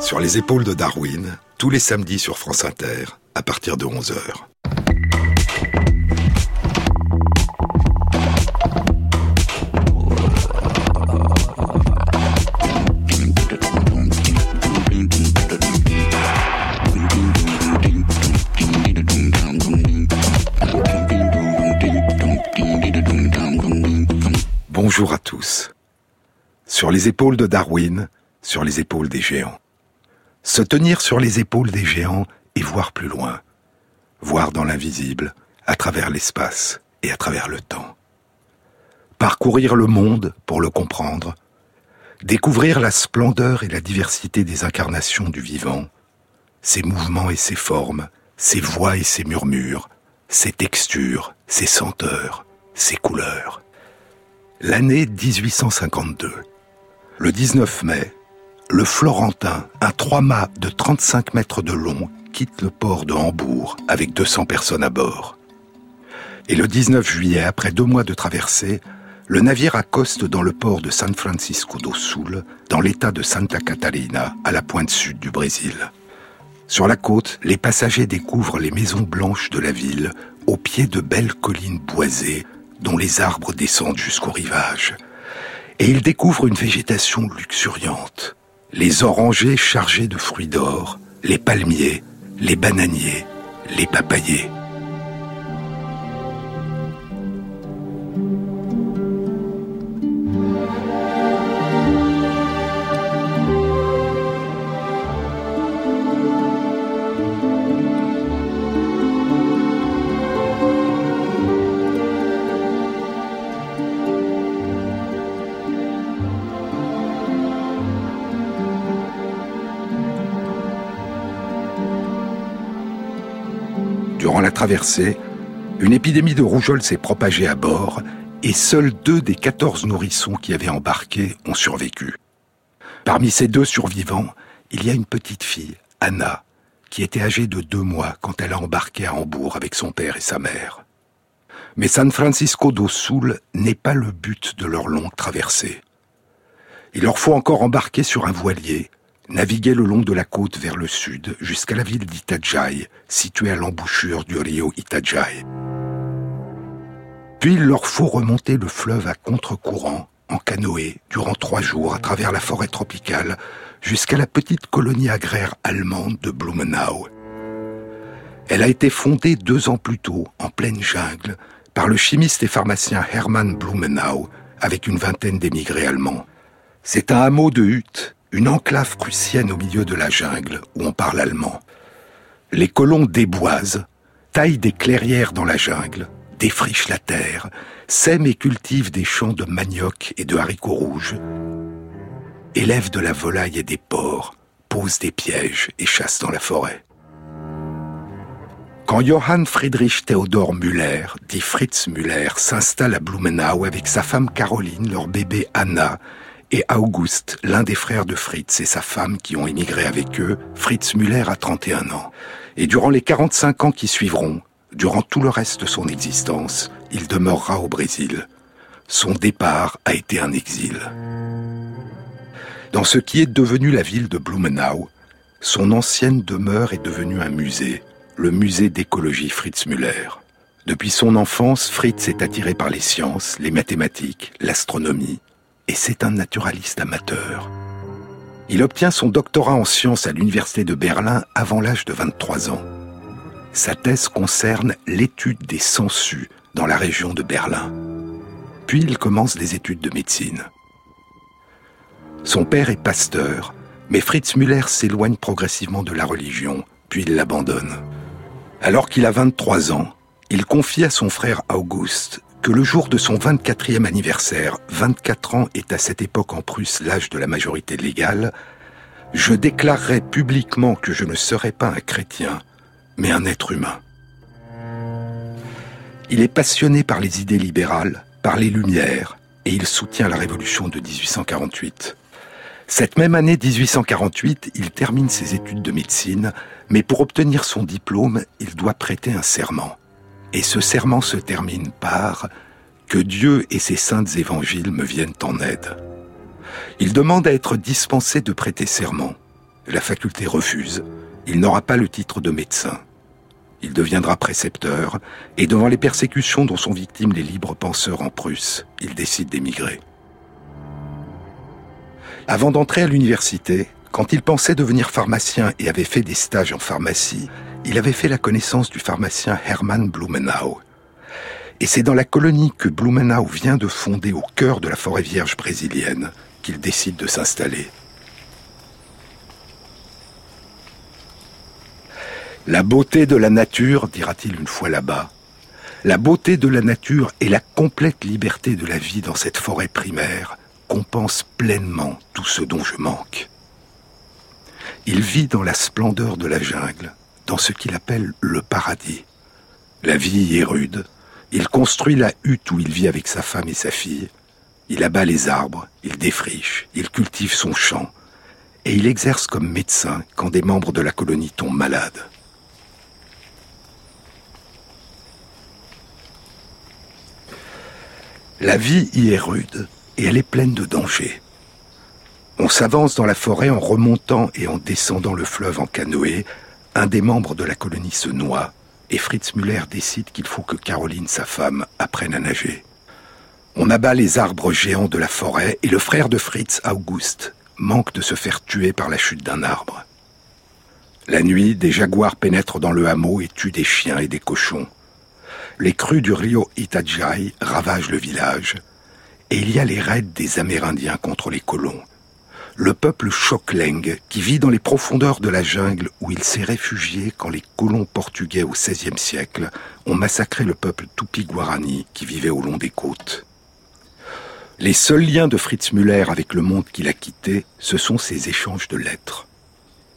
Sur les épaules de Darwin, tous les samedis sur France Inter, à partir de 11h. Bonjour à tous. Sur les épaules de Darwin, sur les épaules des géants. Se tenir sur les épaules des géants et voir plus loin. Voir dans l'invisible, à travers l'espace et à travers le temps. Parcourir le monde pour le comprendre. Découvrir la splendeur et la diversité des incarnations du vivant, ses mouvements et ses formes, ses voix et ses murmures, ses textures, ses senteurs, ses couleurs. L'année 1852. Le 19 mai, le Florentin, un trois-mâts de 35 mètres de long, quitte le port de Hambourg avec 200 personnes à bord. Et le 19 juillet, après deux mois de traversée, le navire accoste dans le port de San Francisco do Sul, dans l'état de Santa Catarina, à la pointe sud du Brésil. Sur la côte, les passagers découvrent les maisons blanches de la ville, au pied de belles collines boisées, dont les arbres descendent jusqu'au rivage. Et ils découvrent une végétation luxuriante, les orangers chargés de fruits d'or, les palmiers, les bananiers, les papayers. Traversée, une épidémie de rougeole s'est propagée à bord et seuls deux des quatorze nourrissons qui avaient embarqué ont survécu. Parmi ces deux survivants, il y a une petite fille, Anna, qui était âgée de deux mois quand elle a embarqué à Hambourg avec son père et sa mère. Mais San Francisco do Sul n'est pas le but de leur longue traversée. Il leur faut encore embarquer sur un voilier, naviguer le long de la côte vers le sud jusqu'à la ville d'Itajai, située à l'embouchure du rio Itajai. Puis il leur faut remonter le fleuve à contre-courant, en canoë, durant trois jours à travers la forêt tropicale, jusqu'à la petite colonie agraire allemande de Blumenau. Elle a été fondée deux ans plus tôt, en pleine jungle, par le chimiste et pharmacien Hermann Blumenau, avec une vingtaine d'émigrés allemands. C'est un hameau de huttes une enclave prussienne au milieu de la jungle où on parle allemand. Les colons déboisent, taillent des clairières dans la jungle, défrichent la terre, sèment et cultivent des champs de manioc et de haricots rouges, élèvent de la volaille et des porcs, posent des pièges et chassent dans la forêt. Quand Johann Friedrich Theodor Müller, dit Fritz Müller, s'installe à Blumenau avec sa femme Caroline, leur bébé Anna et August, l'un des frères de Fritz et sa femme qui ont émigré avec eux, Fritz Müller a 31 ans. Et durant les 45 ans qui suivront, durant tout le reste de son existence, il demeurera au Brésil. Son départ a été un exil. Dans ce qui est devenu la ville de Blumenau, son ancienne demeure est devenue un musée, le musée d'écologie Fritz Müller. Depuis son enfance, Fritz est attiré par les sciences, les mathématiques, l'astronomie, et c'est un naturaliste amateur. Il obtient son doctorat en sciences à l'université de Berlin avant l'âge de 23 ans. Sa thèse concerne l'étude des sangsues dans la région de Berlin. Puis il commence des études de médecine. Son père est pasteur, mais Fritz Müller s'éloigne progressivement de la religion, puis il l'abandonne. Alors qu'il a 23 ans, il confie à son frère Auguste que le jour de son 24e anniversaire, 24 ans est à cette époque en Prusse l'âge de la majorité légale, je déclarerai publiquement que je ne serai pas un chrétien, mais un être humain. Il est passionné par les idées libérales, par les Lumières, et il soutient la révolution de 1848. Cette même année 1848, il termine ses études de médecine, mais pour obtenir son diplôme, il doit prêter un serment. Et ce serment se termine par Que Dieu et ses saintes évangiles me viennent en aide. Il demande à être dispensé de prêter serment. La faculté refuse. Il n'aura pas le titre de médecin. Il deviendra précepteur, et devant les persécutions dont sont victimes les libres penseurs en Prusse, il décide d'émigrer. Avant d'entrer à l'université, quand il pensait devenir pharmacien et avait fait des stages en pharmacie, il avait fait la connaissance du pharmacien Hermann Blumenau. Et c'est dans la colonie que Blumenau vient de fonder au cœur de la forêt vierge brésilienne qu'il décide de s'installer. La beauté de la nature, dira-t-il une fois là-bas, la beauté de la nature et la complète liberté de la vie dans cette forêt primaire compense pleinement tout ce dont je manque. Il vit dans la splendeur de la jungle, dans ce qu'il appelle le paradis. La vie y est rude. Il construit la hutte où il vit avec sa femme et sa fille. Il abat les arbres, il défriche, il cultive son champ, et il exerce comme médecin quand des membres de la colonie tombent malades. La vie y est rude et elle est pleine de dangers. On s'avance dans la forêt en remontant et en descendant le fleuve en canoë. Un des membres de la colonie se noie et Fritz Müller décide qu'il faut que Caroline, sa femme, apprenne à nager. On abat les arbres géants de la forêt et le frère de Fritz, August, manque de se faire tuer par la chute d'un arbre. La nuit, des jaguars pénètrent dans le hameau et tuent des chiens et des cochons les crues du rio Itajai ravagent le village, et il y a les raids des Amérindiens contre les colons. Le peuple Chokleng, qui vit dans les profondeurs de la jungle où il s'est réfugié quand les colons portugais au XVIe siècle ont massacré le peuple Tupi-Guarani qui vivait au long des côtes. Les seuls liens de Fritz Müller avec le monde qu'il a quitté, ce sont ses échanges de lettres.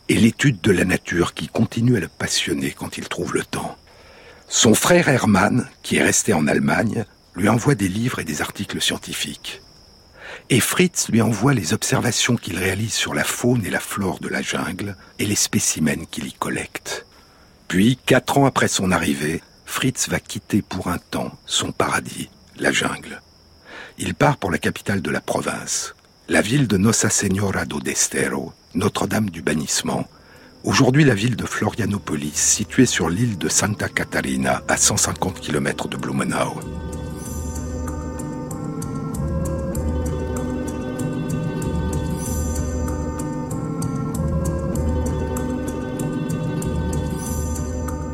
Et l'étude de la nature qui continue à le passionner quand il trouve le temps. Son frère Hermann, qui est resté en Allemagne, lui envoie des livres et des articles scientifiques. Et Fritz lui envoie les observations qu'il réalise sur la faune et la flore de la jungle et les spécimens qu'il y collecte. Puis, quatre ans après son arrivée, Fritz va quitter pour un temps son paradis, la jungle. Il part pour la capitale de la province, la ville de Nossa Senhora do Destero, Notre-Dame du bannissement, Aujourd'hui, la ville de Florianopolis, située sur l'île de Santa Catarina, à 150 km de Blumenau.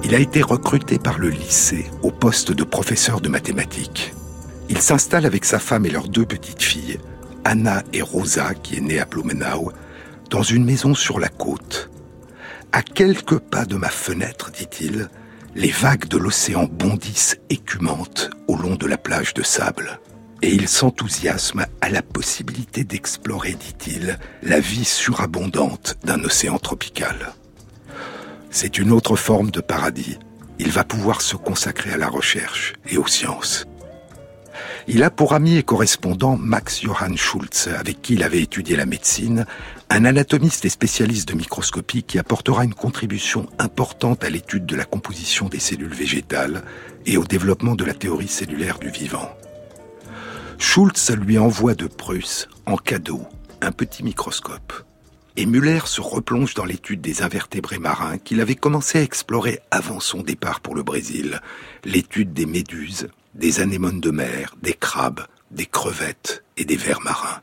Il a été recruté par le lycée au poste de professeur de mathématiques. Il s'installe avec sa femme et leurs deux petites filles, Anna et Rosa, qui est née à Blumenau, dans une maison sur la côte, à quelques pas de ma fenêtre, dit-il, les vagues de l'océan bondissent écumantes au long de la plage de sable. Et il s'enthousiasme à la possibilité d'explorer, dit-il, la vie surabondante d'un océan tropical. C'est une autre forme de paradis. Il va pouvoir se consacrer à la recherche et aux sciences. Il a pour ami et correspondant Max Johann Schulz, avec qui il avait étudié la médecine, un anatomiste et spécialiste de microscopie qui apportera une contribution importante à l'étude de la composition des cellules végétales et au développement de la théorie cellulaire du vivant. Schulz lui envoie de Prusse, en cadeau, un petit microscope. Et Müller se replonge dans l'étude des invertébrés marins qu'il avait commencé à explorer avant son départ pour le Brésil, l'étude des méduses, des anémones de mer, des crabes, des crevettes et des vers marins.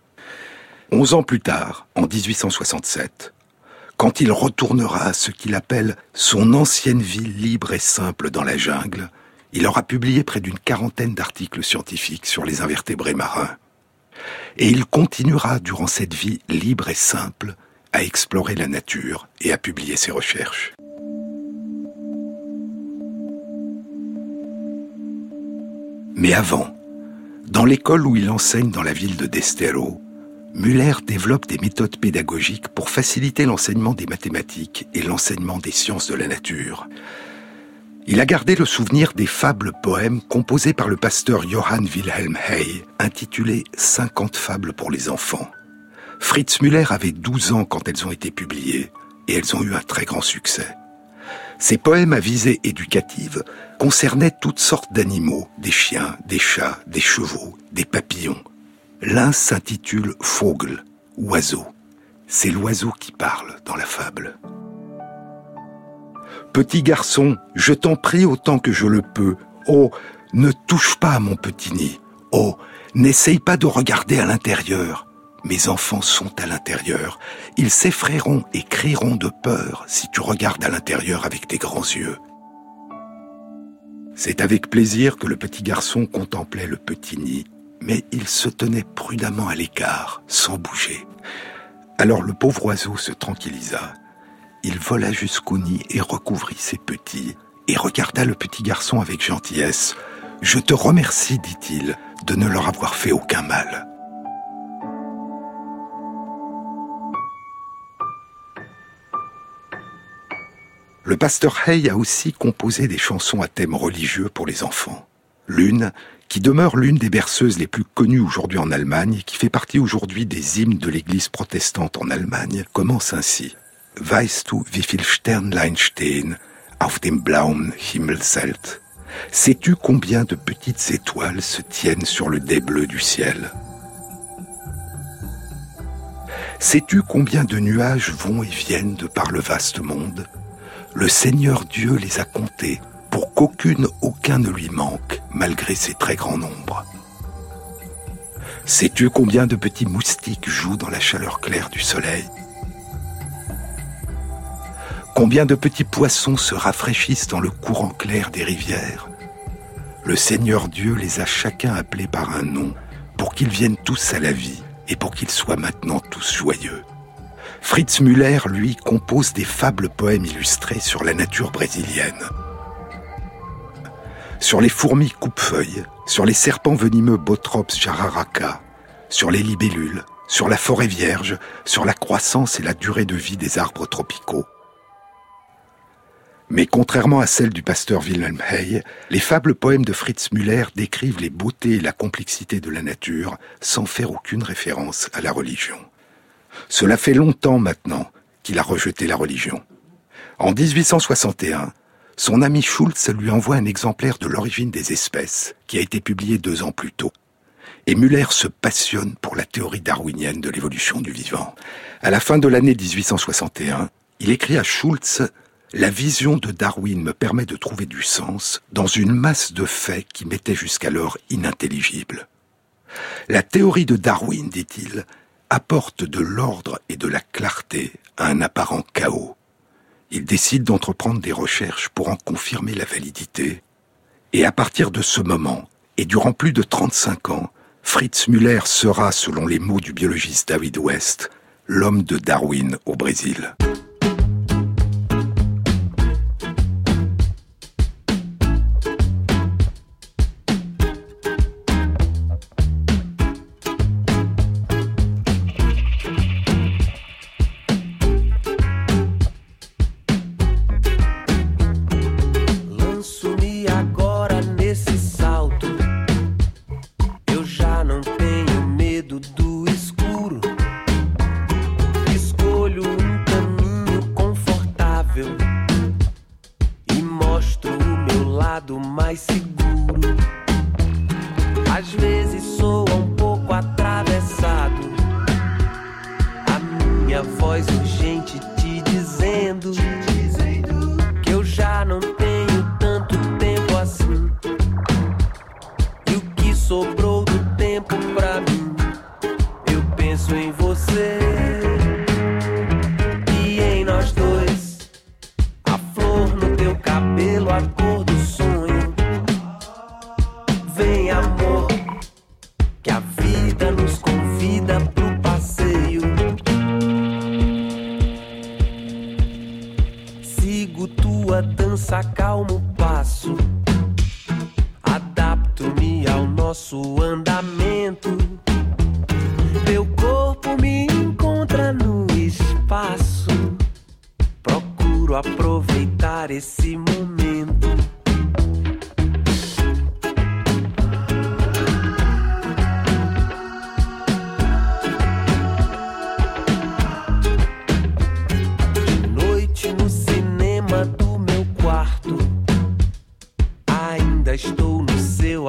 Onze ans plus tard, en 1867, quand il retournera à ce qu'il appelle son ancienne vie libre et simple dans la jungle, il aura publié près d'une quarantaine d'articles scientifiques sur les invertébrés marins. Et il continuera durant cette vie libre et simple à explorer la nature et à publier ses recherches. Mais avant, dans l'école où il enseigne dans la ville de Destero, Muller développe des méthodes pédagogiques pour faciliter l'enseignement des mathématiques et l'enseignement des sciences de la nature. Il a gardé le souvenir des fables poèmes composés par le pasteur Johann Wilhelm Hey, intitulés 50 fables pour les enfants. Fritz Müller avait 12 ans quand elles ont été publiées, et elles ont eu un très grand succès. Ces poèmes à visée éducative concernaient toutes sortes d'animaux, des chiens, des chats, des chevaux, des papillons. L'un s'intitule Vogel, oiseau. c'est l'oiseau qui parle dans la fable. Petit garçon, je t'en prie autant que je le peux. Oh, ne touche pas à mon petit nid. Oh, n'essaye pas de regarder à l'intérieur. Mes enfants sont à l'intérieur. Ils s'effraieront et crieront de peur si tu regardes à l'intérieur avec tes grands yeux. C'est avec plaisir que le petit garçon contemplait le petit nid, mais il se tenait prudemment à l'écart, sans bouger. Alors le pauvre oiseau se tranquillisa. Il vola jusqu'au nid et recouvrit ses petits, et regarda le petit garçon avec gentillesse. Je te remercie, dit-il, de ne leur avoir fait aucun mal. Le pasteur Hay a aussi composé des chansons à thème religieux pour les enfants. L'une, qui demeure l'une des berceuses les plus connues aujourd'hui en Allemagne, qui fait partie aujourd'hui des hymnes de l'église protestante en Allemagne, commence ainsi. Weißt du, wie viel Sternlein stehen auf dem blauen Himmelszelt? Sais-tu combien de petites étoiles se tiennent sur le dais bleu du ciel? Sais-tu combien de nuages vont et viennent de par le vaste monde? Le Seigneur Dieu les a comptés pour qu'aucune, aucun ne lui manque, malgré ses très grands nombres. Sais-tu combien de petits moustiques jouent dans la chaleur claire du soleil? Combien de petits poissons se rafraîchissent dans le courant clair des rivières? Le Seigneur Dieu les a chacun appelés par un nom pour qu'ils viennent tous à la vie et pour qu'ils soient maintenant tous joyeux. Fritz Müller, lui, compose des fables poèmes illustrés sur la nature brésilienne. Sur les fourmis coupe-feuilles, sur les serpents venimeux Botrops jararaca, sur les libellules, sur la forêt vierge, sur la croissance et la durée de vie des arbres tropicaux. Mais contrairement à celles du pasteur Wilhelm Hey, les fables poèmes de Fritz Müller décrivent les beautés et la complexité de la nature sans faire aucune référence à la religion. Cela fait longtemps maintenant qu'il a rejeté la religion. En 1861, son ami Schultz lui envoie un exemplaire de l'origine des espèces, qui a été publié deux ans plus tôt. Et Muller se passionne pour la théorie darwinienne de l'évolution du vivant. À la fin de l'année 1861, il écrit à Schultz La vision de Darwin me permet de trouver du sens dans une masse de faits qui m'étaient jusqu'alors inintelligibles. La théorie de Darwin, dit-il, apporte de l'ordre et de la clarté à un apparent chaos. Il décide d'entreprendre des recherches pour en confirmer la validité. Et à partir de ce moment, et durant plus de 35 ans, Fritz Müller sera, selon les mots du biologiste David West, l'homme de Darwin au Brésil.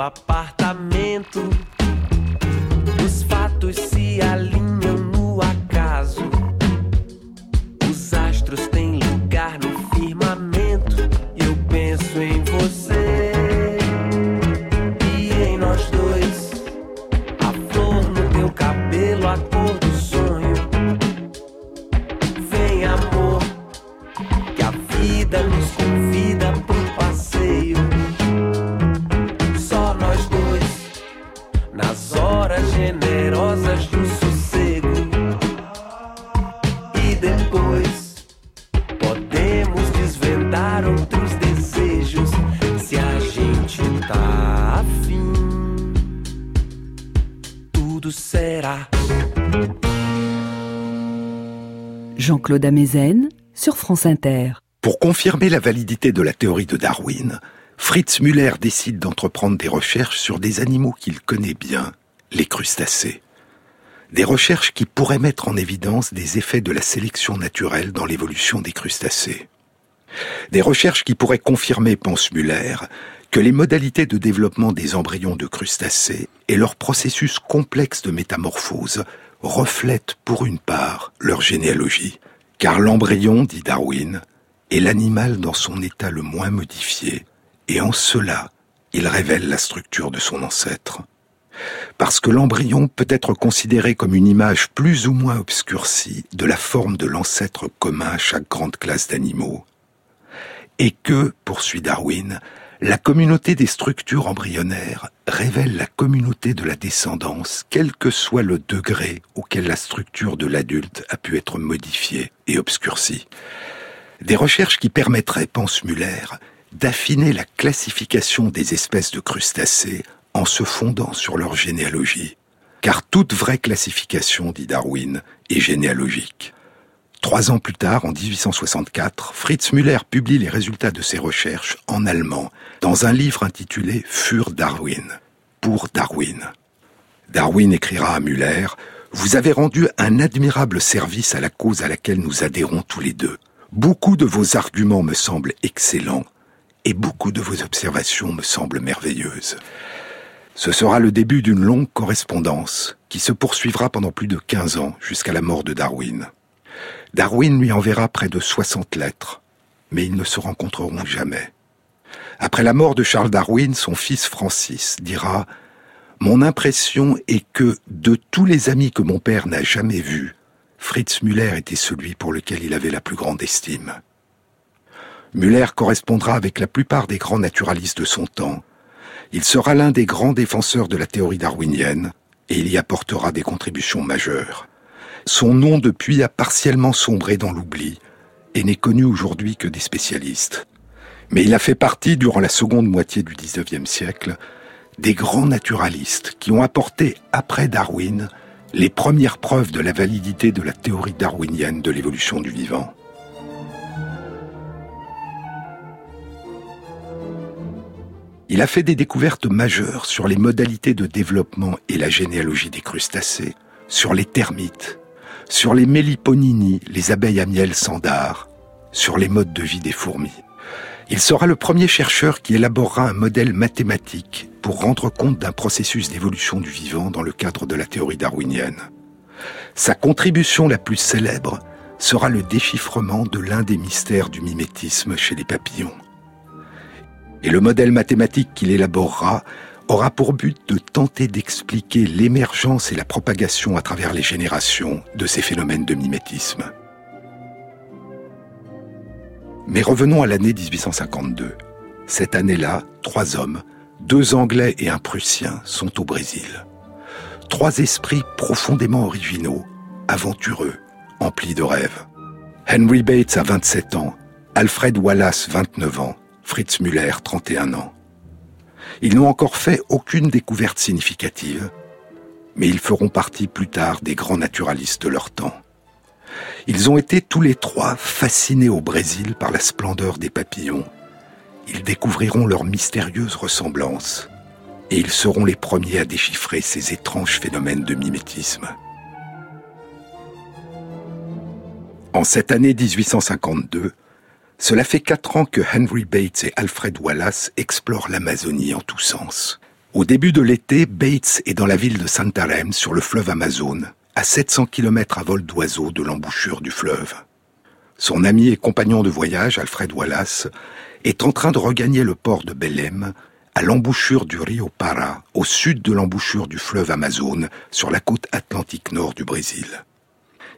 apartamento. Sur France Inter. Pour confirmer la validité de la théorie de Darwin, Fritz Müller décide d'entreprendre des recherches sur des animaux qu'il connaît bien, les crustacés. Des recherches qui pourraient mettre en évidence des effets de la sélection naturelle dans l'évolution des crustacés. Des recherches qui pourraient confirmer, pense Müller, que les modalités de développement des embryons de crustacés et leur processus complexe de métamorphose reflètent pour une part leur généalogie. Car l'embryon, dit Darwin, est l'animal dans son état le moins modifié, et en cela, il révèle la structure de son ancêtre. Parce que l'embryon peut être considéré comme une image plus ou moins obscurcie de la forme de l'ancêtre commun à chaque grande classe d'animaux. Et que, poursuit Darwin, la communauté des structures embryonnaires révèle la communauté de la descendance, quel que soit le degré auquel la structure de l'adulte a pu être modifiée et obscurcie. Des recherches qui permettraient, pense Muller, d'affiner la classification des espèces de crustacés en se fondant sur leur généalogie. Car toute vraie classification, dit Darwin, est généalogique. Trois ans plus tard, en 1864, Fritz Müller publie les résultats de ses recherches en allemand dans un livre intitulé Für Darwin, pour Darwin. Darwin écrira à Müller Vous avez rendu un admirable service à la cause à laquelle nous adhérons tous les deux. Beaucoup de vos arguments me semblent excellents et beaucoup de vos observations me semblent merveilleuses. Ce sera le début d'une longue correspondance qui se poursuivra pendant plus de 15 ans jusqu'à la mort de Darwin. Darwin lui enverra près de 60 lettres, mais ils ne se rencontreront jamais. Après la mort de Charles Darwin, son fils Francis dira Mon impression est que de tous les amis que mon père n'a jamais vus, Fritz Müller était celui pour lequel il avait la plus grande estime. Müller correspondra avec la plupart des grands naturalistes de son temps. Il sera l'un des grands défenseurs de la théorie darwinienne et il y apportera des contributions majeures. Son nom depuis a partiellement sombré dans l'oubli et n'est connu aujourd'hui que des spécialistes. Mais il a fait partie, durant la seconde moitié du XIXe siècle, des grands naturalistes qui ont apporté, après Darwin, les premières preuves de la validité de la théorie darwinienne de l'évolution du vivant. Il a fait des découvertes majeures sur les modalités de développement et la généalogie des crustacés, sur les termites, sur les méliponini, les abeilles à miel sans dard, sur les modes de vie des fourmis. Il sera le premier chercheur qui élaborera un modèle mathématique pour rendre compte d'un processus d'évolution du vivant dans le cadre de la théorie darwinienne. Sa contribution la plus célèbre sera le déchiffrement de l'un des mystères du mimétisme chez les papillons. Et le modèle mathématique qu'il élaborera aura pour but de tenter d'expliquer l'émergence et la propagation à travers les générations de ces phénomènes de mimétisme. Mais revenons à l'année 1852. Cette année-là, trois hommes, deux Anglais et un Prussien, sont au Brésil. Trois esprits profondément originaux, aventureux, emplis de rêves. Henry Bates a 27 ans, Alfred Wallace 29 ans, Fritz Müller 31 ans. Ils n'ont encore fait aucune découverte significative, mais ils feront partie plus tard des grands naturalistes de leur temps. Ils ont été tous les trois fascinés au Brésil par la splendeur des papillons. Ils découvriront leur mystérieuse ressemblance et ils seront les premiers à déchiffrer ces étranges phénomènes de mimétisme. En cette année 1852, cela fait quatre ans que Henry Bates et Alfred Wallace explorent l'Amazonie en tous sens. Au début de l'été, Bates est dans la ville de Santarém sur le fleuve Amazon, à 700 km à vol d'oiseau de l'embouchure du fleuve. Son ami et compagnon de voyage, Alfred Wallace, est en train de regagner le port de Belém, à l'embouchure du Rio Para, au sud de l'embouchure du fleuve Amazon, sur la côte atlantique nord du Brésil.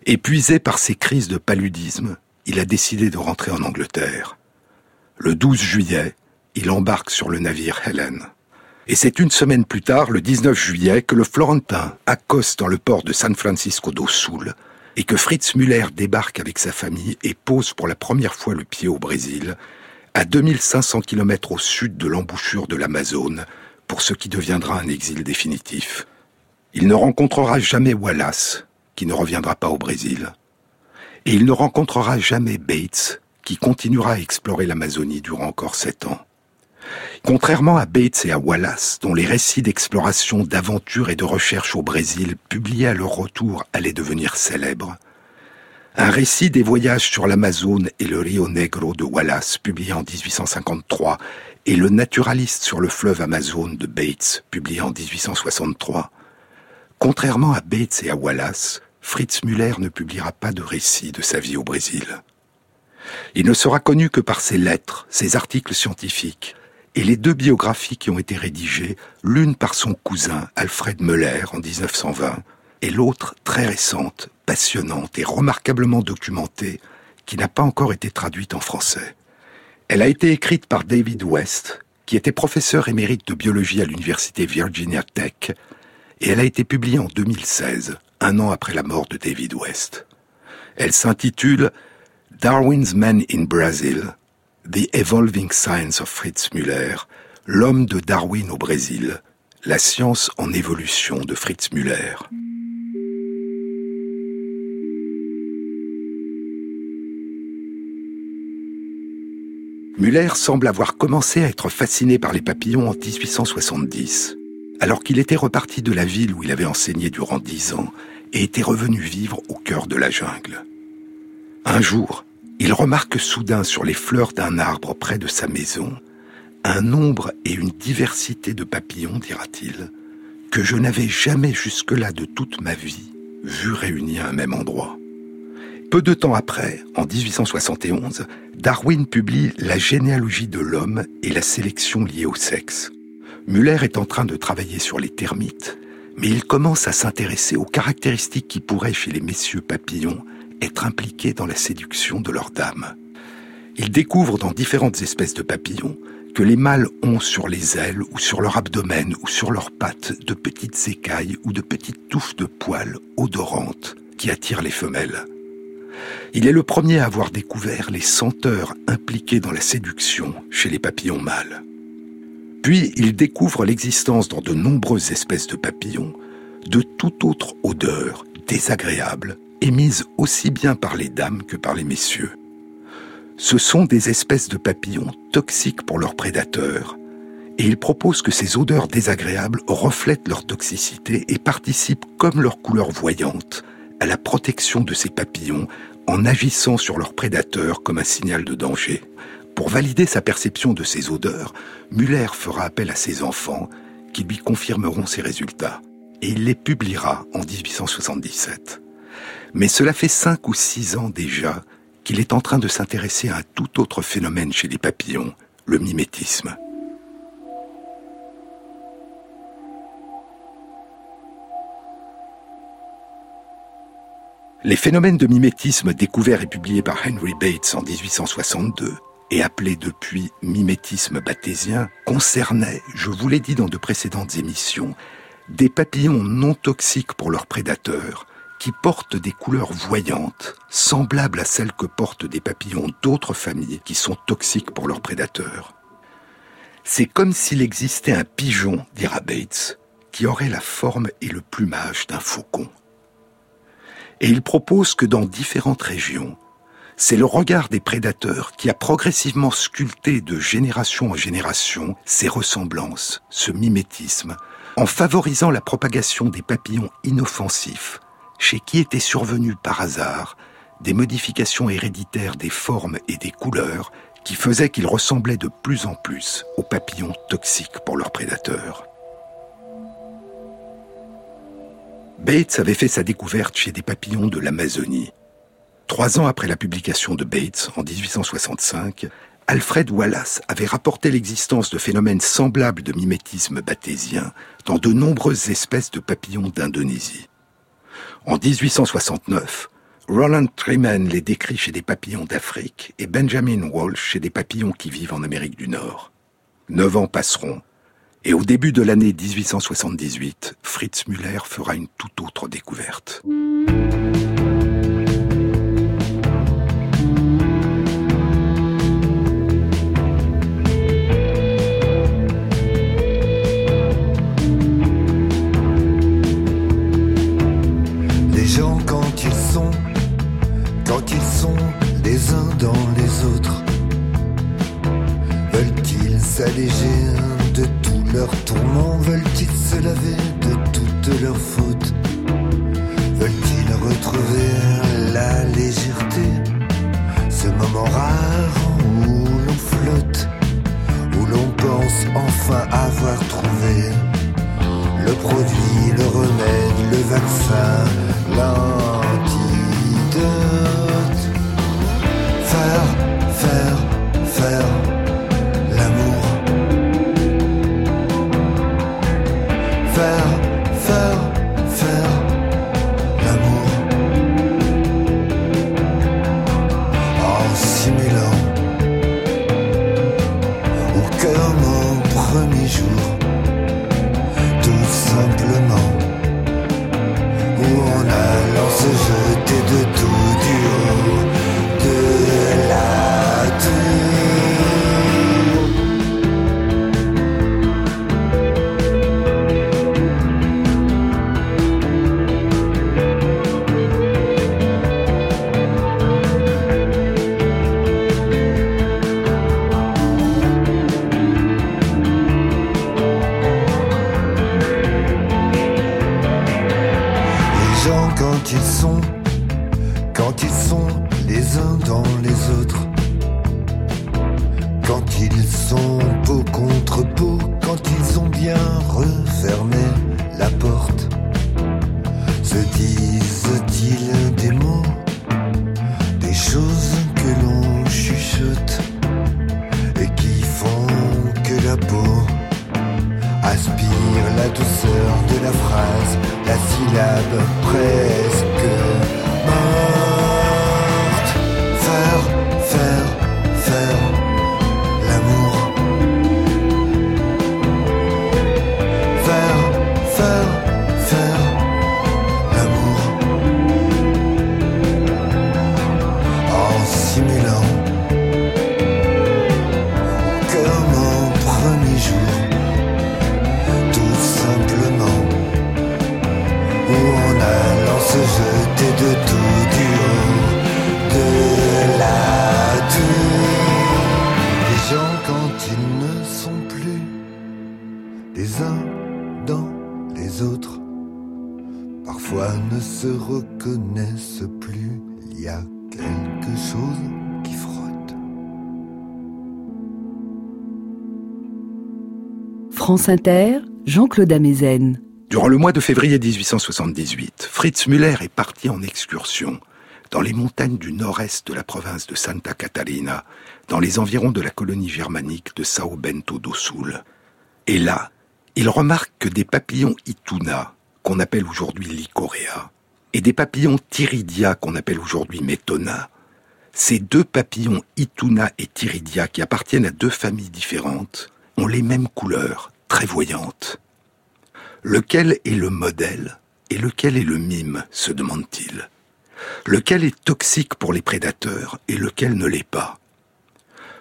Épuisé par ses crises de paludisme, il a décidé de rentrer en Angleterre. Le 12 juillet, il embarque sur le navire Helen. Et c'est une semaine plus tard, le 19 juillet, que le Florentin accoste dans le port de San Francisco do Sul et que Fritz Müller débarque avec sa famille et pose pour la première fois le pied au Brésil, à 2500 km au sud de l'embouchure de l'Amazone, pour ce qui deviendra un exil définitif. Il ne rencontrera jamais Wallace, qui ne reviendra pas au Brésil. Et il ne rencontrera jamais Bates, qui continuera à explorer l'Amazonie durant encore sept ans. Contrairement à Bates et à Wallace, dont les récits d'exploration, d'aventure et de recherche au Brésil, publiés à leur retour, allaient devenir célèbres, un récit des voyages sur l'Amazone et le Rio Negro de Wallace, publié en 1853, et Le naturaliste sur le fleuve Amazone de Bates, publié en 1863. Contrairement à Bates et à Wallace, Fritz Müller ne publiera pas de récit de sa vie au Brésil. Il ne sera connu que par ses lettres, ses articles scientifiques, et les deux biographies qui ont été rédigées, l'une par son cousin Alfred Müller en 1920, et l'autre très récente, passionnante et remarquablement documentée, qui n'a pas encore été traduite en français. Elle a été écrite par David West, qui était professeur émérite de biologie à l'université Virginia Tech, et elle a été publiée en 2016, un an après la mort de David West. Elle s'intitule Darwin's Men in Brazil, The Evolving Science of Fritz Müller, L'homme de Darwin au Brésil, la science en évolution de Fritz Müller. Müller semble avoir commencé à être fasciné par les papillons en 1870, alors qu'il était reparti de la ville où il avait enseigné durant dix ans et était revenu vivre au cœur de la jungle. Un jour, il remarque soudain sur les fleurs d'un arbre près de sa maison un nombre et une diversité de papillons, dira-t-il, que je n'avais jamais jusque-là de toute ma vie vu réunis à un même endroit. Peu de temps après, en 1871, Darwin publie La généalogie de l'homme et la sélection liée au sexe. Muller est en train de travailler sur les termites, mais il commence à s'intéresser aux caractéristiques qui pourraient, chez les messieurs papillons, être impliqués dans la séduction de leurs dames. Il découvre dans différentes espèces de papillons que les mâles ont sur les ailes ou sur leur abdomen ou sur leurs pattes de petites écailles ou de petites touffes de poils odorantes qui attirent les femelles. Il est le premier à avoir découvert les senteurs impliquées dans la séduction chez les papillons mâles. Puis il découvre l'existence dans de nombreuses espèces de papillons de toute autre odeur désagréable émises aussi bien par les dames que par les messieurs. Ce sont des espèces de papillons toxiques pour leurs prédateurs, et il propose que ces odeurs désagréables reflètent leur toxicité et participent, comme leur couleur voyante, à la protection de ces papillons en agissant sur leurs prédateurs comme un signal de danger. Pour valider sa perception de ces odeurs, Muller fera appel à ses enfants qui lui confirmeront ses résultats, et il les publiera en 1877. Mais cela fait cinq ou six ans déjà qu'il est en train de s'intéresser à un tout autre phénomène chez les papillons, le mimétisme. Les phénomènes de mimétisme découverts et publiés par Henry Bates en 1862 et appelés depuis mimétisme bathésien concernaient, je vous l'ai dit dans de précédentes émissions, des papillons non toxiques pour leurs prédateurs, qui portent des couleurs voyantes, semblables à celles que portent des papillons d'autres familles qui sont toxiques pour leurs prédateurs. C'est comme s'il existait un pigeon, dira Bates, qui aurait la forme et le plumage d'un faucon. Et il propose que dans différentes régions, c'est le regard des prédateurs qui a progressivement sculpté de génération en génération ces ressemblances, ce mimétisme, en favorisant la propagation des papillons inoffensifs, chez qui étaient survenues par hasard des modifications héréditaires des formes et des couleurs qui faisaient qu'ils ressemblaient de plus en plus aux papillons toxiques pour leurs prédateurs. Bates avait fait sa découverte chez des papillons de l'Amazonie. Trois ans après la publication de Bates, en 1865, Alfred Wallace avait rapporté l'existence de phénomènes semblables de mimétisme bathésien dans de nombreuses espèces de papillons d'Indonésie. En 1869, Roland Triman les décrit chez des papillons d'Afrique et Benjamin Walsh chez des papillons qui vivent en Amérique du Nord. Neuf ans passeront, et au début de l'année 1878, Fritz Müller fera une toute autre découverte. S'alléger de tous leurs tourments. Veulent-ils se laver de toutes leurs fautes? Veulent-ils retrouver la légèreté? Ce moment rare où l'on flotte Où l'on pense enfin avoir trouvé le produit, le remède, le vaccin, Jean-Claude Amezen. Durant le mois de février 1878, Fritz Müller est parti en excursion dans les montagnes du nord-est de la province de Santa Catarina, dans les environs de la colonie germanique de Sao Bento do Sul. Et là, il remarque que des papillons Ituna, qu'on appelle aujourd'hui Lycorea, et des papillons Tiridia, qu'on appelle aujourd'hui Metona, ces deux papillons Ituna et Tiridia, qui appartiennent à deux familles différentes, ont les mêmes couleurs, très voyantes. Lequel est le modèle et lequel est le mime se demande-t-il. Lequel est toxique pour les prédateurs et lequel ne l'est pas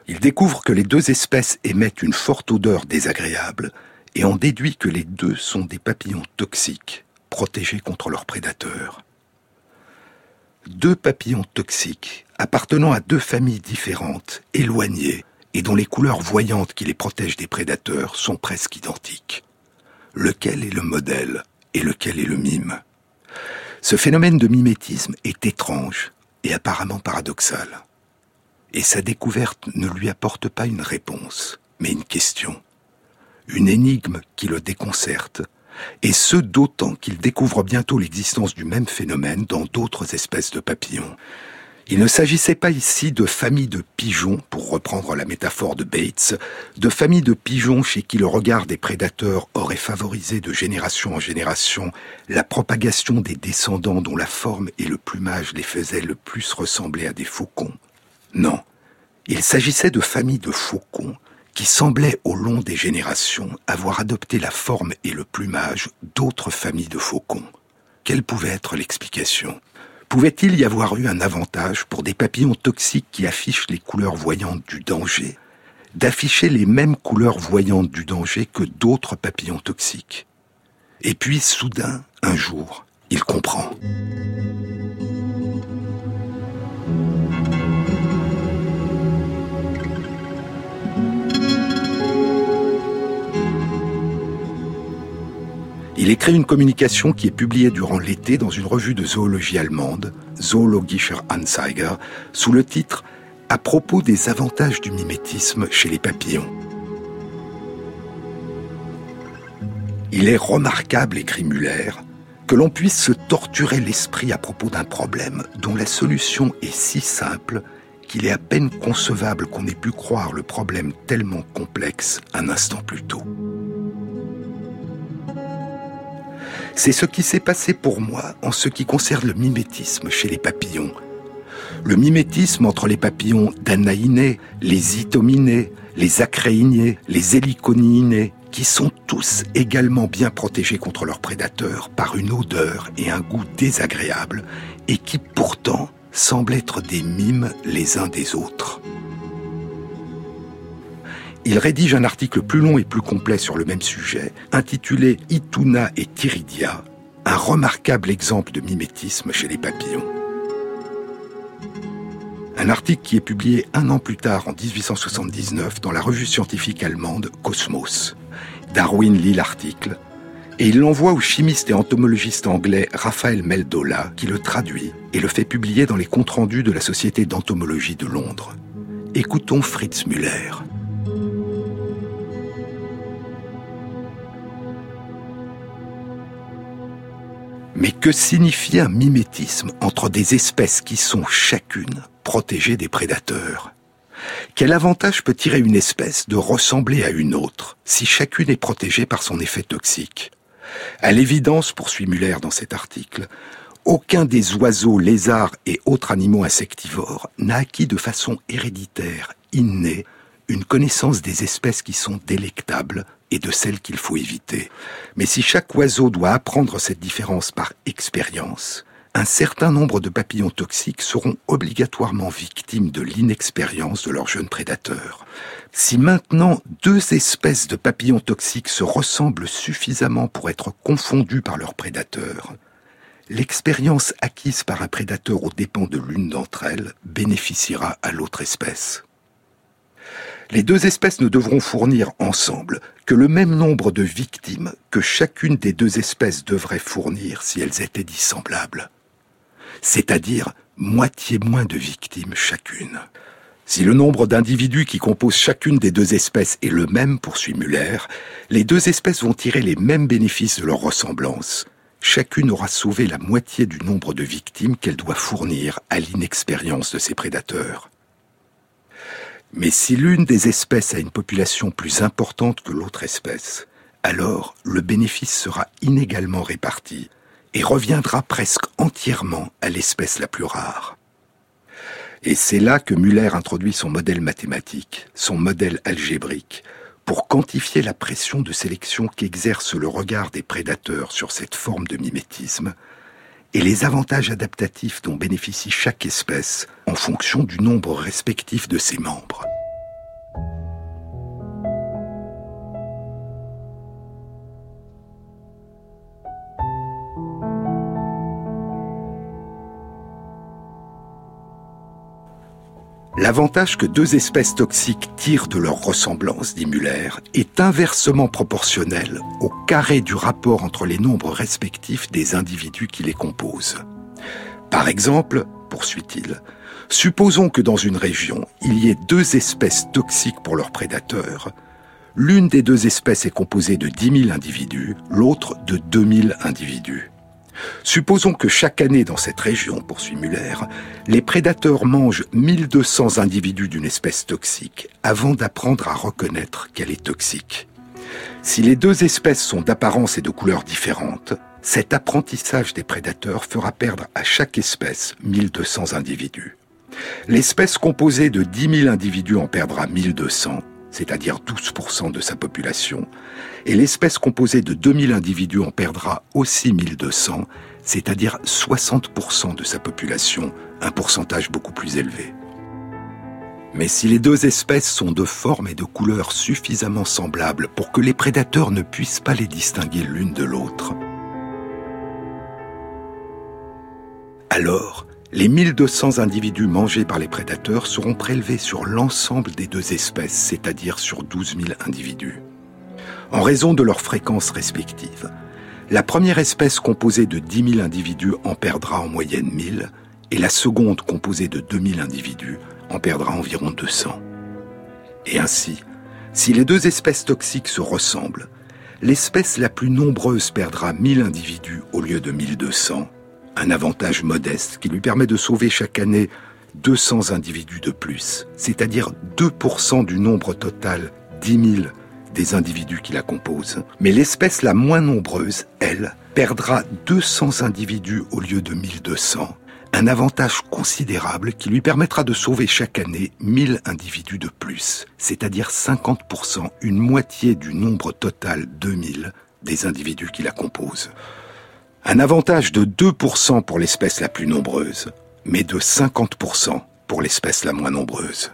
Il découvre que les deux espèces émettent une forte odeur désagréable et en déduit que les deux sont des papillons toxiques, protégés contre leurs prédateurs. Deux papillons toxiques, appartenant à deux familles différentes, éloignées, et dont les couleurs voyantes qui les protègent des prédateurs sont presque identiques. Lequel est le modèle et lequel est le mime? Ce phénomène de mimétisme est étrange et apparemment paradoxal. Et sa découverte ne lui apporte pas une réponse, mais une question. Une énigme qui le déconcerte, et ce d'autant qu'il découvre bientôt l'existence du même phénomène dans d'autres espèces de papillons. Il ne s'agissait pas ici de familles de pigeons, pour reprendre la métaphore de Bates, de familles de pigeons chez qui le regard des prédateurs aurait favorisé de génération en génération la propagation des descendants dont la forme et le plumage les faisaient le plus ressembler à des faucons. Non, il s'agissait de familles de faucons qui semblaient au long des générations avoir adopté la forme et le plumage d'autres familles de faucons. Quelle pouvait être l'explication? Pouvait-il y avoir eu un avantage pour des papillons toxiques qui affichent les couleurs voyantes du danger, d'afficher les mêmes couleurs voyantes du danger que d'autres papillons toxiques? Et puis, soudain, un jour, il comprend. Il écrit une communication qui est publiée durant l'été dans une revue de zoologie allemande, Zoologischer Anzeiger, sous le titre À propos des avantages du mimétisme chez les papillons. Il est remarquable, écrit Muller, que l'on puisse se torturer l'esprit à propos d'un problème dont la solution est si simple qu'il est à peine concevable qu'on ait pu croire le problème tellement complexe un instant plus tôt. C'est ce qui s'est passé pour moi en ce qui concerne le mimétisme chez les papillons. Le mimétisme entre les papillons danaïnés, les itominés, les acréinés, les héliconiinés, qui sont tous également bien protégés contre leurs prédateurs par une odeur et un goût désagréables, et qui pourtant semblent être des mimes les uns des autres. Il rédige un article plus long et plus complet sur le même sujet, intitulé Ituna et Tiridia, un remarquable exemple de mimétisme chez les papillons. Un article qui est publié un an plus tard, en 1879, dans la revue scientifique allemande Cosmos. Darwin lit l'article et il l'envoie au chimiste et entomologiste anglais Raphaël Meldola, qui le traduit et le fait publier dans les comptes rendus de la Société d'entomologie de Londres. Écoutons Fritz Müller. Mais que signifie un mimétisme entre des espèces qui sont chacune protégées des prédateurs? Quel avantage peut tirer une espèce de ressembler à une autre si chacune est protégée par son effet toxique? À l'évidence, poursuit Muller dans cet article, aucun des oiseaux, lézards et autres animaux insectivores n'a acquis de façon héréditaire, innée, une connaissance des espèces qui sont délectables et de celles qu'il faut éviter. Mais si chaque oiseau doit apprendre cette différence par expérience, un certain nombre de papillons toxiques seront obligatoirement victimes de l'inexpérience de leurs jeunes prédateurs. Si maintenant deux espèces de papillons toxiques se ressemblent suffisamment pour être confondues par leurs prédateurs, l'expérience acquise par un prédateur aux dépens de l'une d'entre elles bénéficiera à l'autre espèce. Les deux espèces ne devront fournir ensemble que le même nombre de victimes que chacune des deux espèces devrait fournir si elles étaient dissemblables. C'est-à-dire moitié moins de victimes chacune. Si le nombre d'individus qui composent chacune des deux espèces est le même, poursuit Muller, les deux espèces vont tirer les mêmes bénéfices de leur ressemblance. Chacune aura sauvé la moitié du nombre de victimes qu'elle doit fournir à l'inexpérience de ses prédateurs. Mais si l'une des espèces a une population plus importante que l'autre espèce, alors le bénéfice sera inégalement réparti et reviendra presque entièrement à l'espèce la plus rare. Et c'est là que Muller introduit son modèle mathématique, son modèle algébrique, pour quantifier la pression de sélection qu'exerce le regard des prédateurs sur cette forme de mimétisme et les avantages adaptatifs dont bénéficie chaque espèce en fonction du nombre respectif de ses membres. L'avantage que deux espèces toxiques tirent de leur ressemblance, dit Muller, est inversement proportionnel au carré du rapport entre les nombres respectifs des individus qui les composent. Par exemple, poursuit-il, supposons que dans une région, il y ait deux espèces toxiques pour leurs prédateurs. L'une des deux espèces est composée de 10 000 individus, l'autre de 2000 individus. Supposons que chaque année dans cette région, poursuit Muller, les prédateurs mangent 1200 individus d'une espèce toxique avant d'apprendre à reconnaître qu'elle est toxique. Si les deux espèces sont d'apparence et de couleur différentes, cet apprentissage des prédateurs fera perdre à chaque espèce 1200 individus. L'espèce composée de 10 000 individus en perdra 1200, c'est-à-dire 12% de sa population, et l'espèce composée de 2000 individus en perdra aussi 1200, c'est-à-dire 60% de sa population, un pourcentage beaucoup plus élevé. Mais si les deux espèces sont de forme et de couleur suffisamment semblables pour que les prédateurs ne puissent pas les distinguer l'une de l'autre, alors les 1200 individus mangés par les prédateurs seront prélevés sur l'ensemble des deux espèces, c'est-à-dire sur 12 000 individus. En raison de leurs fréquences respectives, La première espèce composée de 10 000 individus en perdra en moyenne 1000, et la seconde composée de 2000 individus en perdra environ 200. Et ainsi, si les deux espèces toxiques se ressemblent, l'espèce la plus nombreuse perdra 1000 individus au lieu de 1200, un avantage modeste qui lui permet de sauver chaque année 200 individus de plus, c'est-à-dire 2% du nombre total, 10 000, des individus qui la composent. Mais l'espèce la moins nombreuse, elle, perdra 200 individus au lieu de 1200, un avantage considérable qui lui permettra de sauver chaque année 1000 individus de plus, c'est-à-dire 50%, une moitié du nombre total 2000 des individus qui la composent. Un avantage de 2% pour l'espèce la plus nombreuse, mais de 50% pour l'espèce la moins nombreuse.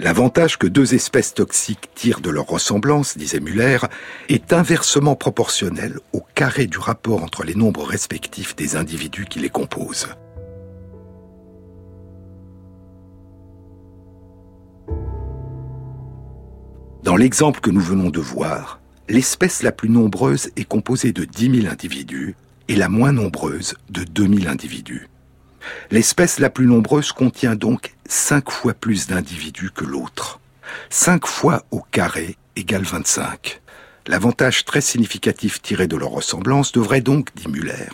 L'avantage que deux espèces toxiques tirent de leur ressemblance, disait Muller, est inversement proportionnel au carré du rapport entre les nombres respectifs des individus qui les composent. Dans l'exemple que nous venons de voir, l'espèce la plus nombreuse est composée de 10 000 individus et la moins nombreuse de 2000 individus. L'espèce la plus nombreuse contient donc 5 fois plus d'individus que l'autre. 5 fois au carré égale 25. L'avantage très significatif tiré de leur ressemblance devrait donc, dit Muller,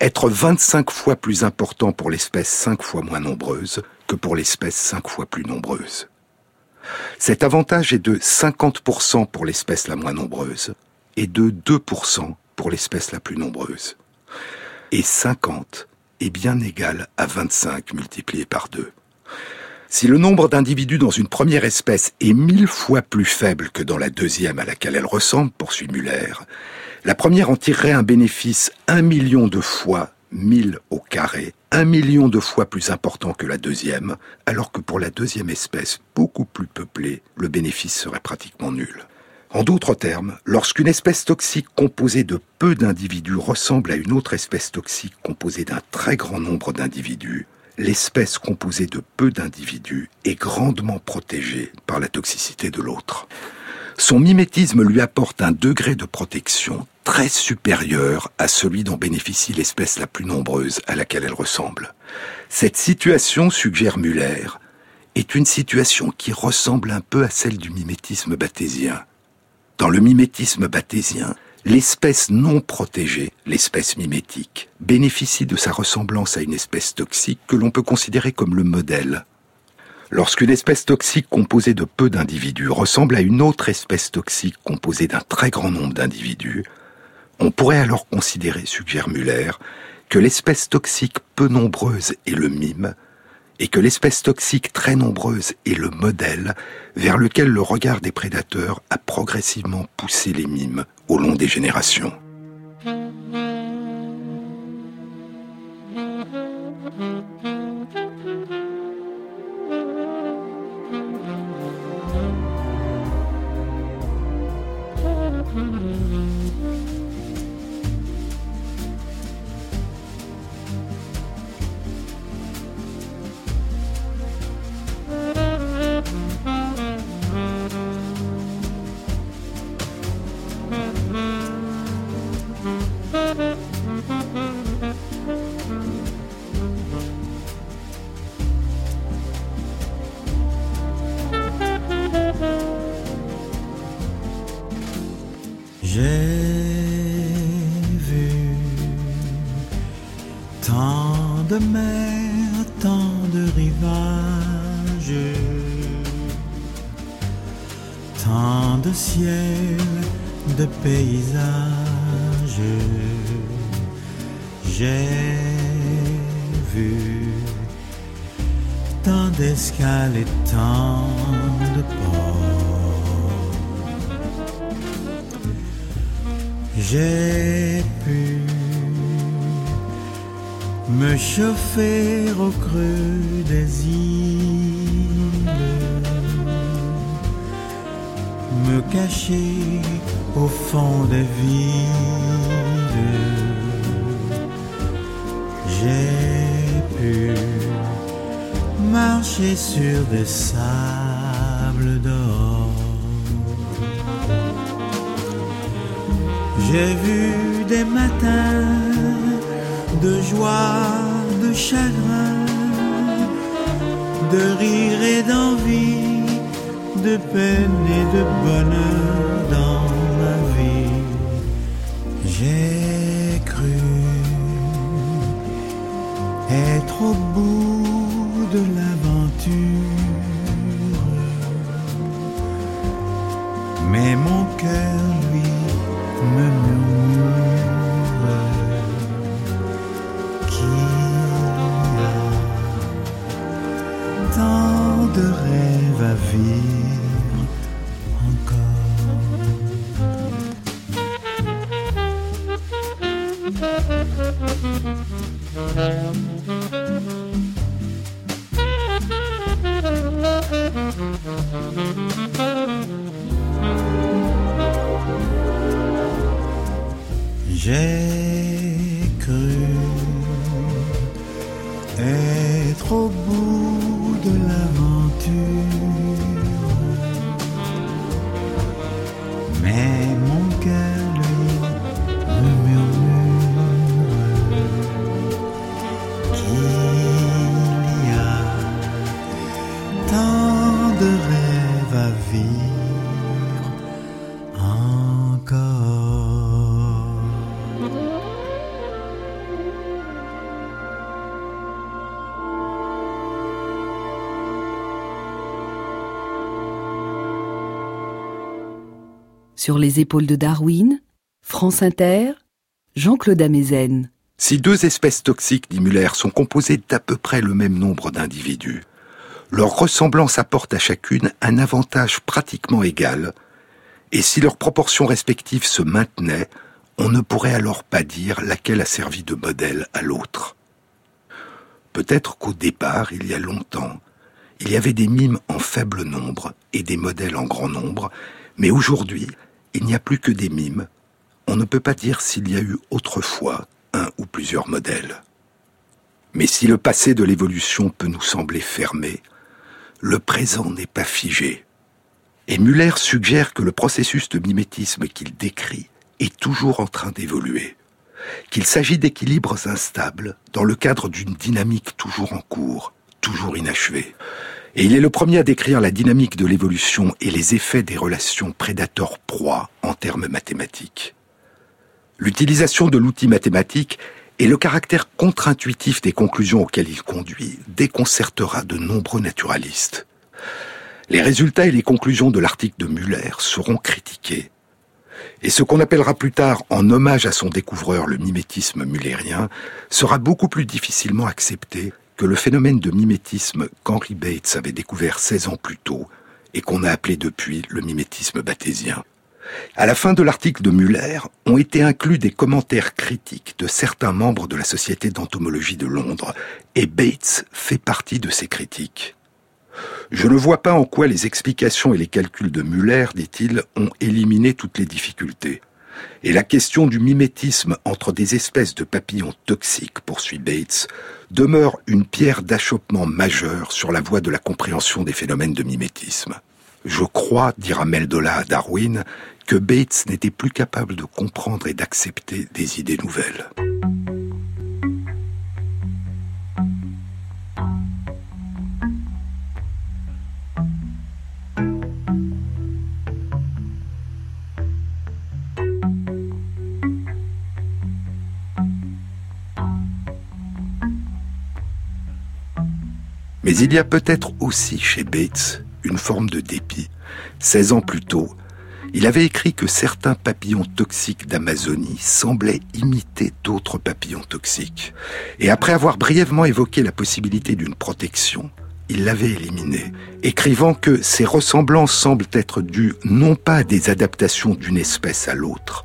être 25 fois plus important pour l'espèce 5 fois moins nombreuse que pour l'espèce 5 fois plus nombreuse. Cet avantage est de 50% pour l'espèce la moins nombreuse et de 2% pour l'espèce la plus nombreuse. Et 50 est bien égal à 25 multiplié par 2. Si le nombre d'individus dans une première espèce est mille fois plus faible que dans la deuxième à laquelle elle ressemble, poursuit Muller, la première en tirerait un bénéfice un million de fois 1000 au carré, un million de fois plus important que la deuxième, alors que pour la deuxième espèce, beaucoup plus peuplée, le bénéfice serait pratiquement nul. En d'autres termes, lorsqu'une espèce toxique composée de peu d'individus ressemble à une autre espèce toxique composée d'un très grand nombre d'individus, l'espèce composée de peu d'individus est grandement protégée par la toxicité de l'autre. Son mimétisme lui apporte un degré de protection très supérieur à celui dont bénéficie l'espèce la plus nombreuse à laquelle elle ressemble. Cette situation, suggère Muller, est une situation qui ressemble un peu à celle du mimétisme bathésien. Dans le mimétisme bathésien, l'espèce non protégée, l'espèce mimétique, bénéficie de sa ressemblance à une espèce toxique que l'on peut considérer comme le modèle. Lorsqu'une espèce toxique composée de peu d'individus ressemble à une autre espèce toxique composée d'un très grand nombre d'individus, on pourrait alors considérer, suggère Muller, que l'espèce toxique peu nombreuse est le mime, et que l'espèce toxique très nombreuse est le modèle vers lequel le regard des prédateurs a progressivement poussé les mimes au long des générations. au fond des villes. J'ai pu marcher sur des sables d'or. J'ai vu des matins de joie, de chagrin, de rire et d'envie de peine et de bonheur dans ma vie. J'ai cru être au bout J'ai Sur les épaules de Darwin, France Inter, Jean-Claude Amezen. Si deux espèces toxiques, dit Muller, sont composées d'à peu près le même nombre d'individus, leur ressemblance apporte à chacune un avantage pratiquement égal, et si leurs proportions respectives se maintenaient, on ne pourrait alors pas dire laquelle a servi de modèle à l'autre. Peut-être qu'au départ, il y a longtemps, il y avait des mimes en faible nombre et des modèles en grand nombre, mais aujourd'hui, il n'y a plus que des mimes. On ne peut pas dire s'il y a eu autrefois un ou plusieurs modèles. Mais si le passé de l'évolution peut nous sembler fermé, le présent n'est pas figé. Et Muller suggère que le processus de mimétisme qu'il décrit est toujours en train d'évoluer, qu'il s'agit d'équilibres instables dans le cadre d'une dynamique toujours en cours, toujours inachevée. Et il est le premier à décrire la dynamique de l'évolution et les effets des relations prédateur-proie en termes mathématiques. L'utilisation de l'outil mathématique et le caractère contre-intuitif des conclusions auxquelles il conduit déconcertera de nombreux naturalistes. Les résultats et les conclusions de l'article de Muller seront critiqués. Et ce qu'on appellera plus tard, en hommage à son découvreur, le mimétisme mullérien, sera beaucoup plus difficilement accepté que le phénomène de mimétisme qu'Henry Bates avait découvert 16 ans plus tôt et qu'on a appelé depuis le mimétisme bathésien. À la fin de l'article de Muller ont été inclus des commentaires critiques de certains membres de la Société d'entomologie de Londres, et Bates fait partie de ces critiques. Je ne vois pas en quoi les explications et les calculs de Muller, dit-il, ont éliminé toutes les difficultés. Et la question du mimétisme entre des espèces de papillons toxiques, poursuit Bates, demeure une pierre d'achoppement majeure sur la voie de la compréhension des phénomènes de mimétisme. Je crois, dira Meldola à Darwin, que Bates n'était plus capable de comprendre et d'accepter des idées nouvelles. Mais il y a peut-être aussi chez Bates une forme de dépit. 16 ans plus tôt, il avait écrit que certains papillons toxiques d'Amazonie semblaient imiter d'autres papillons toxiques. Et après avoir brièvement évoqué la possibilité d'une protection, il l'avait éliminé, écrivant que ces ressemblances semblent être dues non pas à des adaptations d'une espèce à l'autre,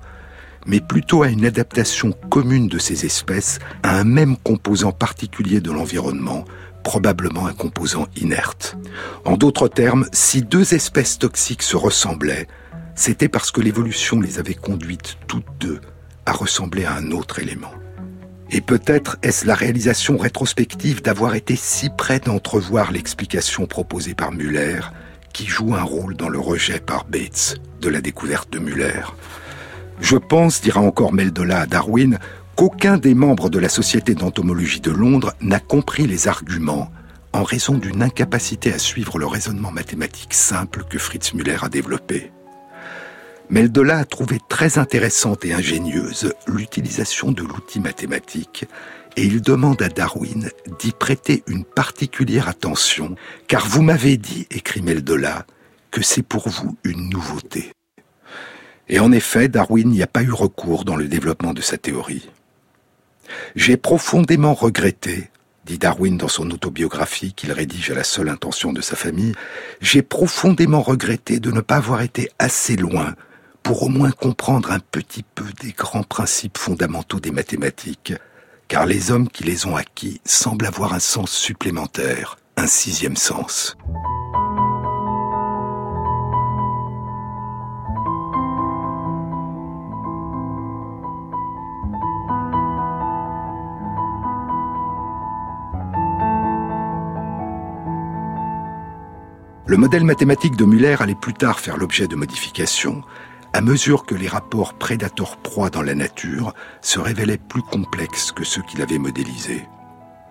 mais plutôt à une adaptation commune de ces espèces à un même composant particulier de l'environnement, probablement un composant inerte. En d'autres termes, si deux espèces toxiques se ressemblaient, c'était parce que l'évolution les avait conduites toutes deux à ressembler à un autre élément. Et peut-être est-ce la réalisation rétrospective d'avoir été si près d'entrevoir l'explication proposée par Muller qui joue un rôle dans le rejet par Bates de la découverte de Muller. Je pense, dira encore Meldola à Darwin, qu'aucun des membres de la Société d'entomologie de Londres n'a compris les arguments en raison d'une incapacité à suivre le raisonnement mathématique simple que Fritz Müller a développé. Meldola a trouvé très intéressante et ingénieuse l'utilisation de l'outil mathématique et il demande à Darwin d'y prêter une particulière attention, car vous m'avez dit, écrit Meldola, que c'est pour vous une nouveauté. Et en effet, Darwin n'y a pas eu recours dans le développement de sa théorie. J'ai profondément regretté, dit Darwin dans son autobiographie qu'il rédige à la seule intention de sa famille, j'ai profondément regretté de ne pas avoir été assez loin pour au moins comprendre un petit peu des grands principes fondamentaux des mathématiques, car les hommes qui les ont acquis semblent avoir un sens supplémentaire, un sixième sens. Le modèle mathématique de Muller allait plus tard faire l'objet de modifications, à mesure que les rapports prédateur-proie dans la nature se révélaient plus complexes que ceux qu'il avait modélisés.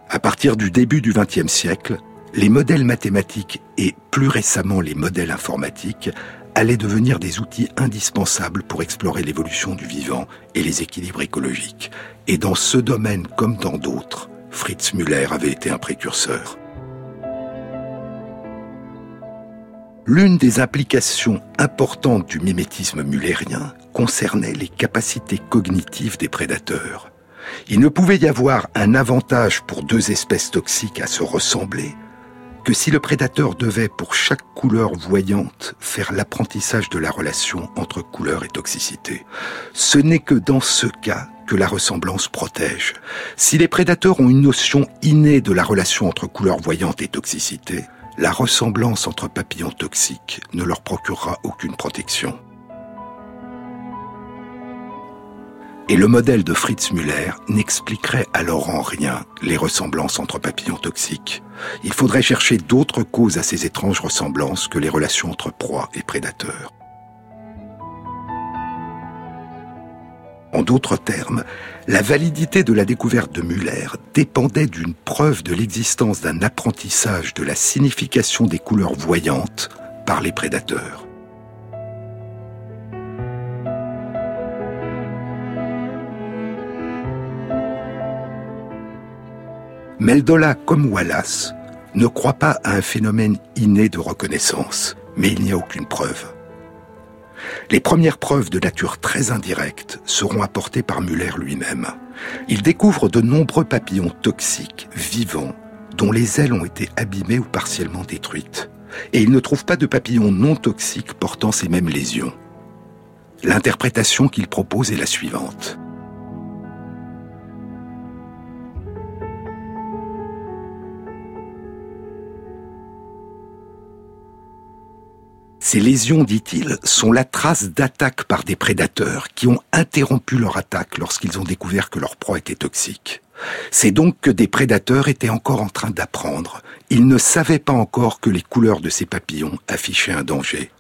À partir du début du XXe siècle, les modèles mathématiques et plus récemment les modèles informatiques allaient devenir des outils indispensables pour explorer l'évolution du vivant et les équilibres écologiques. Et dans ce domaine comme dans d'autres, Fritz Müller avait été un précurseur. L'une des implications importantes du mimétisme mullérien concernait les capacités cognitives des prédateurs. Il ne pouvait y avoir un avantage pour deux espèces toxiques à se ressembler que si le prédateur devait pour chaque couleur voyante faire l'apprentissage de la relation entre couleur et toxicité. Ce n'est que dans ce cas que la ressemblance protège. Si les prédateurs ont une notion innée de la relation entre couleur voyante et toxicité, la ressemblance entre papillons toxiques ne leur procurera aucune protection. Et le modèle de Fritz Müller n'expliquerait alors en rien les ressemblances entre papillons toxiques. Il faudrait chercher d'autres causes à ces étranges ressemblances que les relations entre proie et prédateurs. En d'autres termes, la validité de la découverte de Muller dépendait d'une preuve de l'existence d'un apprentissage de la signification des couleurs voyantes par les prédateurs. Meldola comme Wallace ne croit pas à un phénomène inné de reconnaissance, mais il n'y a aucune preuve. Les premières preuves de nature très indirecte seront apportées par Muller lui-même. Il découvre de nombreux papillons toxiques, vivants, dont les ailes ont été abîmées ou partiellement détruites. Et il ne trouve pas de papillons non toxiques portant ces mêmes lésions. L'interprétation qu'il propose est la suivante. Ces lésions, dit-il, sont la trace d'attaques par des prédateurs qui ont interrompu leur attaque lorsqu'ils ont découvert que leur proie était toxique. C'est donc que des prédateurs étaient encore en train d'apprendre. Ils ne savaient pas encore que les couleurs de ces papillons affichaient un danger.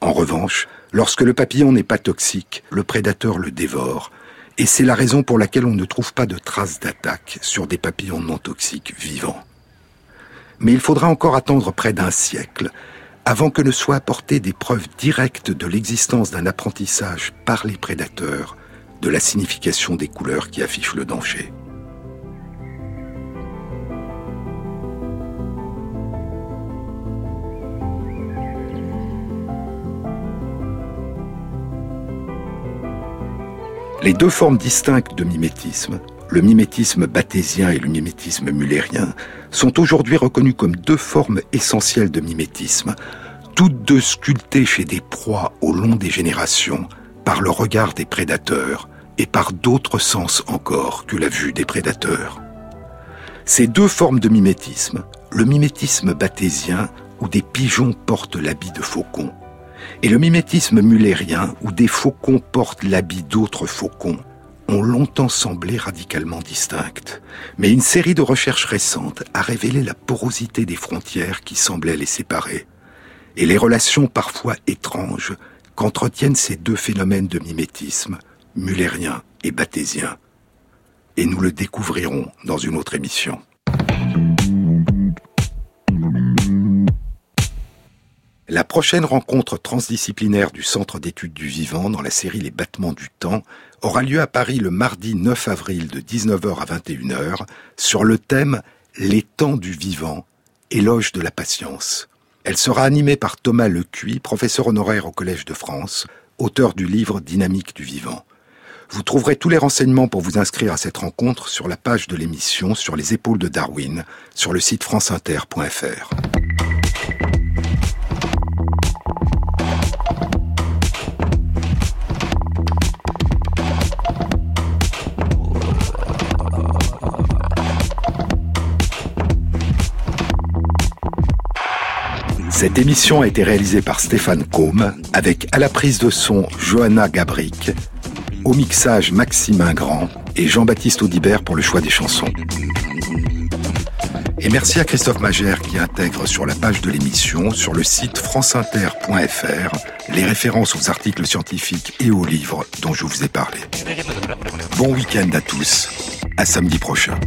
En revanche, lorsque le papillon n'est pas toxique, le prédateur le dévore. Et c'est la raison pour laquelle on ne trouve pas de traces d'attaque sur des papillons non toxiques vivants. Mais il faudra encore attendre près d'un siècle avant que ne soient apportées des preuves directes de l'existence d'un apprentissage par les prédateurs de la signification des couleurs qui affichent le danger. Les deux formes distinctes de mimétisme, le mimétisme bathésien et le mimétisme mullérien, sont aujourd'hui reconnues comme deux formes essentielles de mimétisme, toutes deux sculptées chez des proies au long des générations par le regard des prédateurs et par d'autres sens encore que la vue des prédateurs. Ces deux formes de mimétisme, le mimétisme bathésien où des pigeons portent l'habit de faucons, et le mimétisme mullérien où des faucons portent l'habit d'autres faucons, ont longtemps semblé radicalement distinctes, mais une série de recherches récentes a révélé la porosité des frontières qui semblaient les séparer, et les relations parfois étranges qu'entretiennent ces deux phénomènes de mimétisme, mullérien et bathésien. Et nous le découvrirons dans une autre émission. La prochaine rencontre transdisciplinaire du Centre d'études du vivant dans la série Les battements du temps aura lieu à Paris le mardi 9 avril de 19h à 21h sur le thème Les temps du vivant, éloge de la patience. Elle sera animée par Thomas Lecuy, professeur honoraire au Collège de France, auteur du livre Dynamique du vivant. Vous trouverez tous les renseignements pour vous inscrire à cette rencontre sur la page de l'émission Sur les épaules de Darwin, sur le site franceinter.fr. Cette émission a été réalisée par Stéphane Combe, avec à la prise de son Johanna Gabric, au mixage Maxime Ingrand et Jean-Baptiste Audibert pour le choix des chansons. Et merci à Christophe Magère qui intègre sur la page de l'émission, sur le site franceinter.fr, les références aux articles scientifiques et aux livres dont je vous ai parlé. Bon week-end à tous, à samedi prochain.